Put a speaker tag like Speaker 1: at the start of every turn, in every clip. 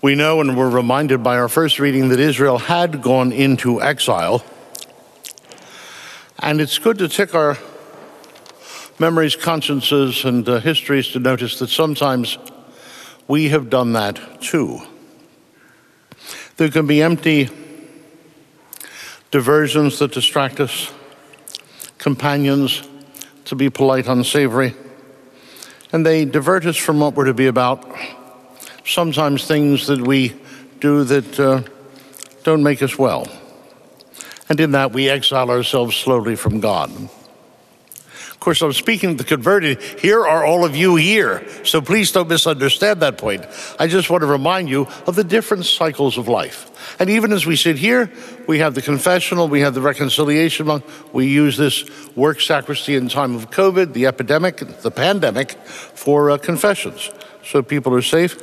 Speaker 1: We know and were reminded by our first reading that Israel had gone into exile. And it's good to tick our memories, consciences, and uh, histories to notice that sometimes we have done that too. There can be empty diversions that distract us, companions to be polite, unsavory, and they divert us from what we're to be about. Sometimes things that we do that uh, don't make us well. And in that, we exile ourselves slowly from God. Of course, I'm speaking to the converted. Here are all of you here. So please don't misunderstand that point. I just want to remind you of the different cycles of life. And even as we sit here, we have the confessional, we have the reconciliation we use this work sacristy in time of COVID, the epidemic, the pandemic, for uh, confessions. So people are safe.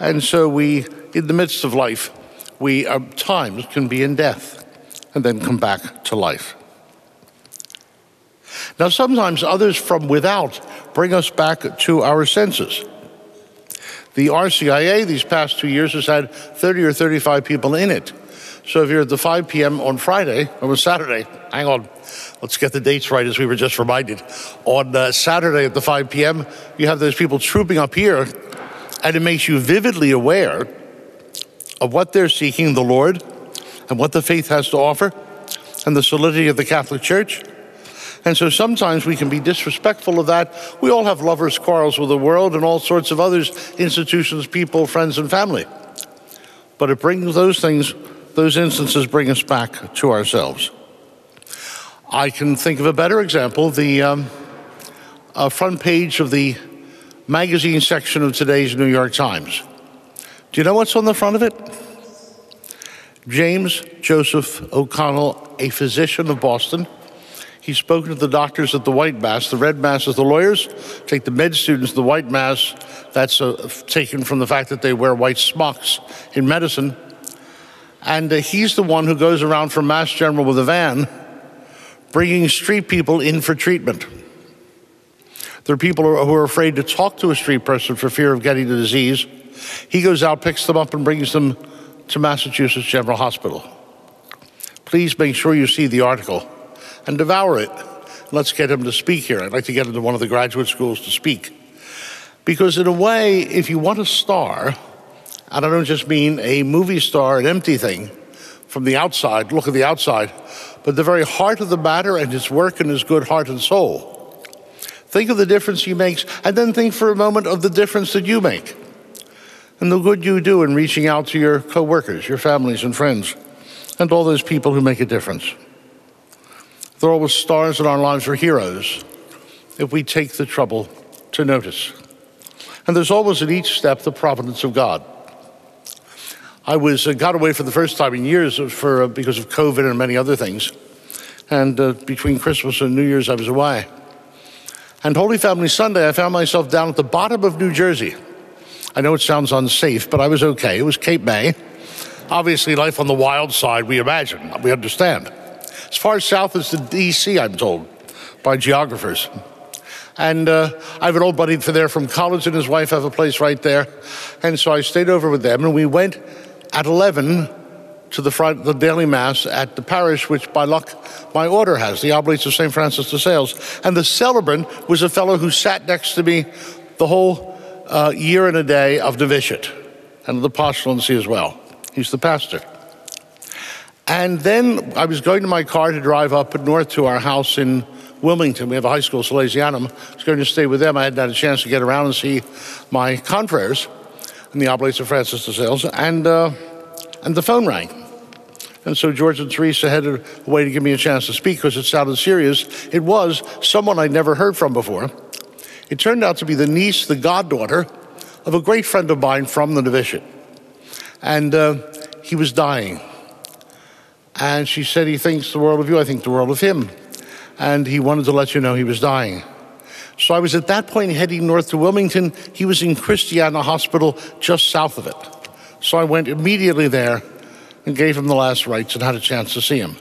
Speaker 1: And so we, in the midst of life, we at times can be in death and then come back to life. Now, sometimes others from without bring us back to our senses. The RCIA these past two years has had 30 or 35 people in it. So if you're at the 5 p.m. on Friday, or on Saturday, hang on, let's get the dates right as we were just reminded. On uh, Saturday at the 5 p.m., you have those people trooping up here, and it makes you vividly aware of what they're seeking the Lord and what the faith has to offer and the solidity of the Catholic Church. And so sometimes we can be disrespectful of that. We all have lovers' quarrels with the world and all sorts of others, institutions, people, friends, and family. But it brings those things, those instances bring us back to ourselves. I can think of a better example the um, uh, front page of the magazine section of today's New York Times. Do you know what's on the front of it? James Joseph O'Connell, a physician of Boston He's spoken to the doctors at the White Mass. The Red Mass is the lawyers. Take the med students, the White Mass, that's uh, taken from the fact that they wear white smocks in medicine. And uh, he's the one who goes around from Mass General with a van bringing street people in for treatment. There are people who are afraid to talk to a street person for fear of getting the disease. He goes out, picks them up, and brings them to Massachusetts General Hospital. Please make sure you see the article and devour it. Let's get him to speak here. I'd like to get him to one of the graduate schools to speak. Because, in a way, if you want a star, and I don't just mean a movie star, an empty thing from the outside, look at the outside, but the very heart of the matter and his work and his good heart and soul. Think of the difference he makes, and then think for a moment of the difference that you make and the good you do in reaching out to your coworkers, your families and friends, and all those people who make a difference. There are always stars in our lives or heroes if we take the trouble to notice. And there's always at each step the providence of God. I was uh, got away for the first time in years for uh, because of COVID and many other things. And uh, between Christmas and New Year's, I was away. And Holy Family Sunday, I found myself down at the bottom of New Jersey. I know it sounds unsafe, but I was okay. It was Cape May. Obviously, life on the wild side, we imagine, we understand as far south as the D.C., I'm told, by geographers. And uh, I have an old buddy for there from college, and his wife have a place right there. And so I stayed over with them, and we went at 11 to the, front, the daily mass at the parish, which by luck my order has, the Oblates of St. Francis de Sales. And the celebrant was a fellow who sat next to me the whole uh, year and a day of novitiate and the postulancy as well. He's the pastor. And then I was going to my car to drive up north to our house in Wilmington. We have a high school, Salesianum. I was going to stay with them. I hadn't had a chance to get around and see my confreres in the Oblates of Francis de Sales. And, uh, and the phone rang. And so George and Teresa headed away to give me a chance to speak because it sounded serious. It was someone I'd never heard from before. It turned out to be the niece, the goddaughter of a great friend of mine from the novitiate. And uh, he was dying. And she said, He thinks the world of you, I think the world of him. And he wanted to let you know he was dying. So I was at that point heading north to Wilmington. He was in Christiana Hospital just south of it. So I went immediately there and gave him the last rites and had a chance to see him.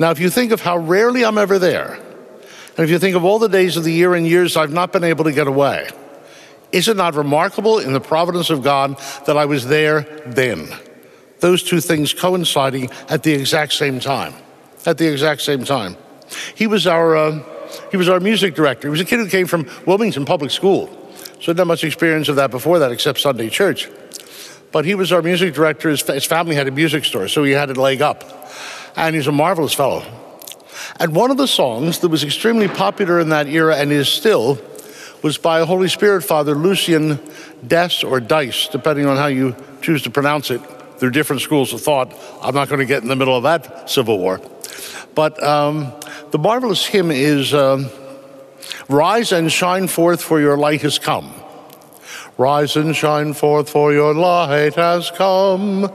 Speaker 1: Now, if you think of how rarely I'm ever there, and if you think of all the days of the year and years I've not been able to get away, Is it not remarkable in the providence of God that I was there then? Those two things coinciding at the exact same time. At the exact same time. He was our, uh, he was our music director. He was a kid who came from Wilmington Public School. So not much experience of that before that except Sunday church. But he was our music director. His, his family had a music store, so he had a leg up. And he's a marvelous fellow. And one of the songs that was extremely popular in that era and is still was by Holy Spirit Father, Lucien Des or Dice, depending on how you choose to pronounce it. There are different schools of thought. I'm not going to get in the middle of that civil war. But um, the marvelous hymn is um, Rise and shine forth, for your light has come. Rise and shine forth, for your light has come.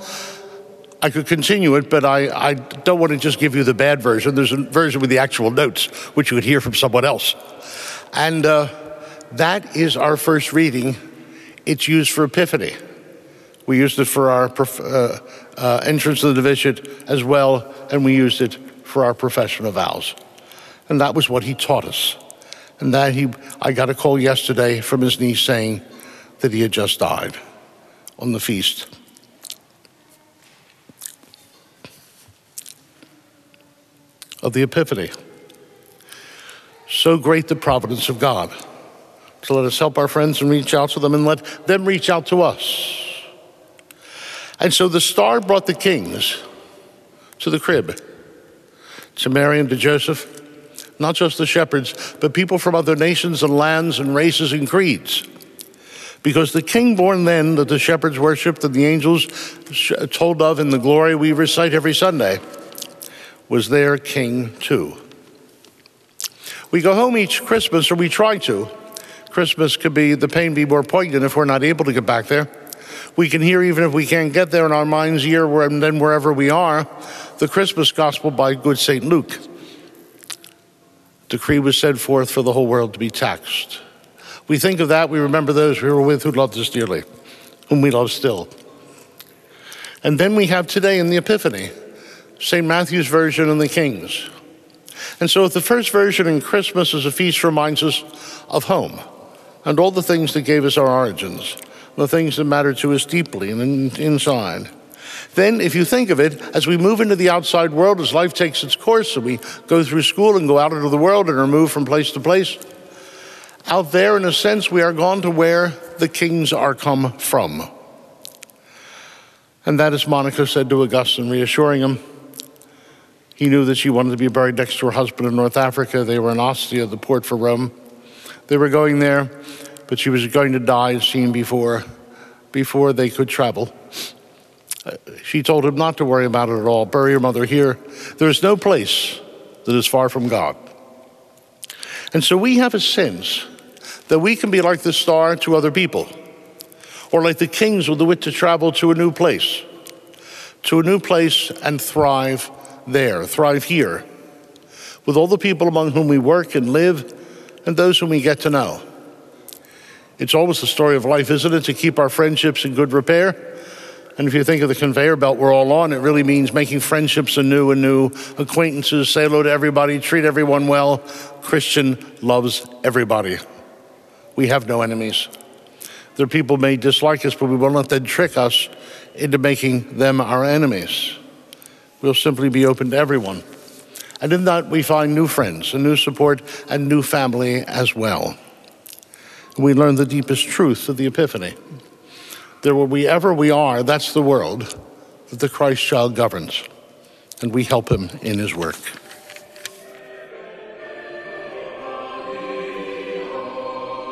Speaker 1: I could continue it, but I, I don't want to just give you the bad version. There's a version with the actual notes, which you would hear from someone else. And uh, that is our first reading. It's used for Epiphany. We used it for our uh, uh, entrance to the novitiate as well, and we used it for our profession of vows. And that was what he taught us. And that he, I got a call yesterday from his niece saying that he had just died on the feast. of the Epiphany. So great the providence of God. So let us help our friends and reach out to them and let them reach out to us. And so the star brought the kings to the crib, to Mary and to Joseph, not just the shepherds, but people from other nations and lands and races and creeds. Because the king born then that the shepherds worshiped and the angels told of in the glory we recite every Sunday was their king too. We go home each Christmas, or we try to. Christmas could be the pain be more poignant if we're not able to get back there. We can hear, even if we can't get there in our mind's ear, and then wherever we are, the Christmas gospel by good St. Luke. Decree was sent forth for the whole world to be taxed. We think of that, we remember those we were with who loved us dearly, whom we love still. And then we have today in the Epiphany, St. Matthew's version and the King's. And so, if the first version in Christmas as a feast reminds us of home and all the things that gave us our origins, the things that matter to us deeply and in, inside, then if you think of it, as we move into the outside world, as life takes its course, and we go through school and go out into the world and are moved from place to place, out there, in a sense, we are gone to where the kings are come from. And that is Monica said to Augustine, reassuring him he knew that she wanted to be buried next to her husband in North Africa. They were in Ostia, the port for Rome. They were going there, but she was going to die seen before, before they could travel. Uh, she told him not to worry about it at all. Bury your mother here. There is no place that is far from God. And so we have a sense that we can be like the star to other people, or like the kings with the wit to travel to a new place, to a new place and thrive there, thrive here, with all the people among whom we work and live and those whom we get to know. It's always the story of life, isn't it, to keep our friendships in good repair? And if you think of the conveyor belt we're all on, it really means making friendships anew and new, acquaintances, say hello to everybody, treat everyone well. Christian loves everybody. We have no enemies. Their people may dislike us, but we won't let them trick us into making them our enemies. We'll simply be open to everyone. And in that, we find new friends, and new support, and new family as well. We learn the deepest truth of the Epiphany that wherever we are, that's the world that the Christ child governs, and we help him in his work.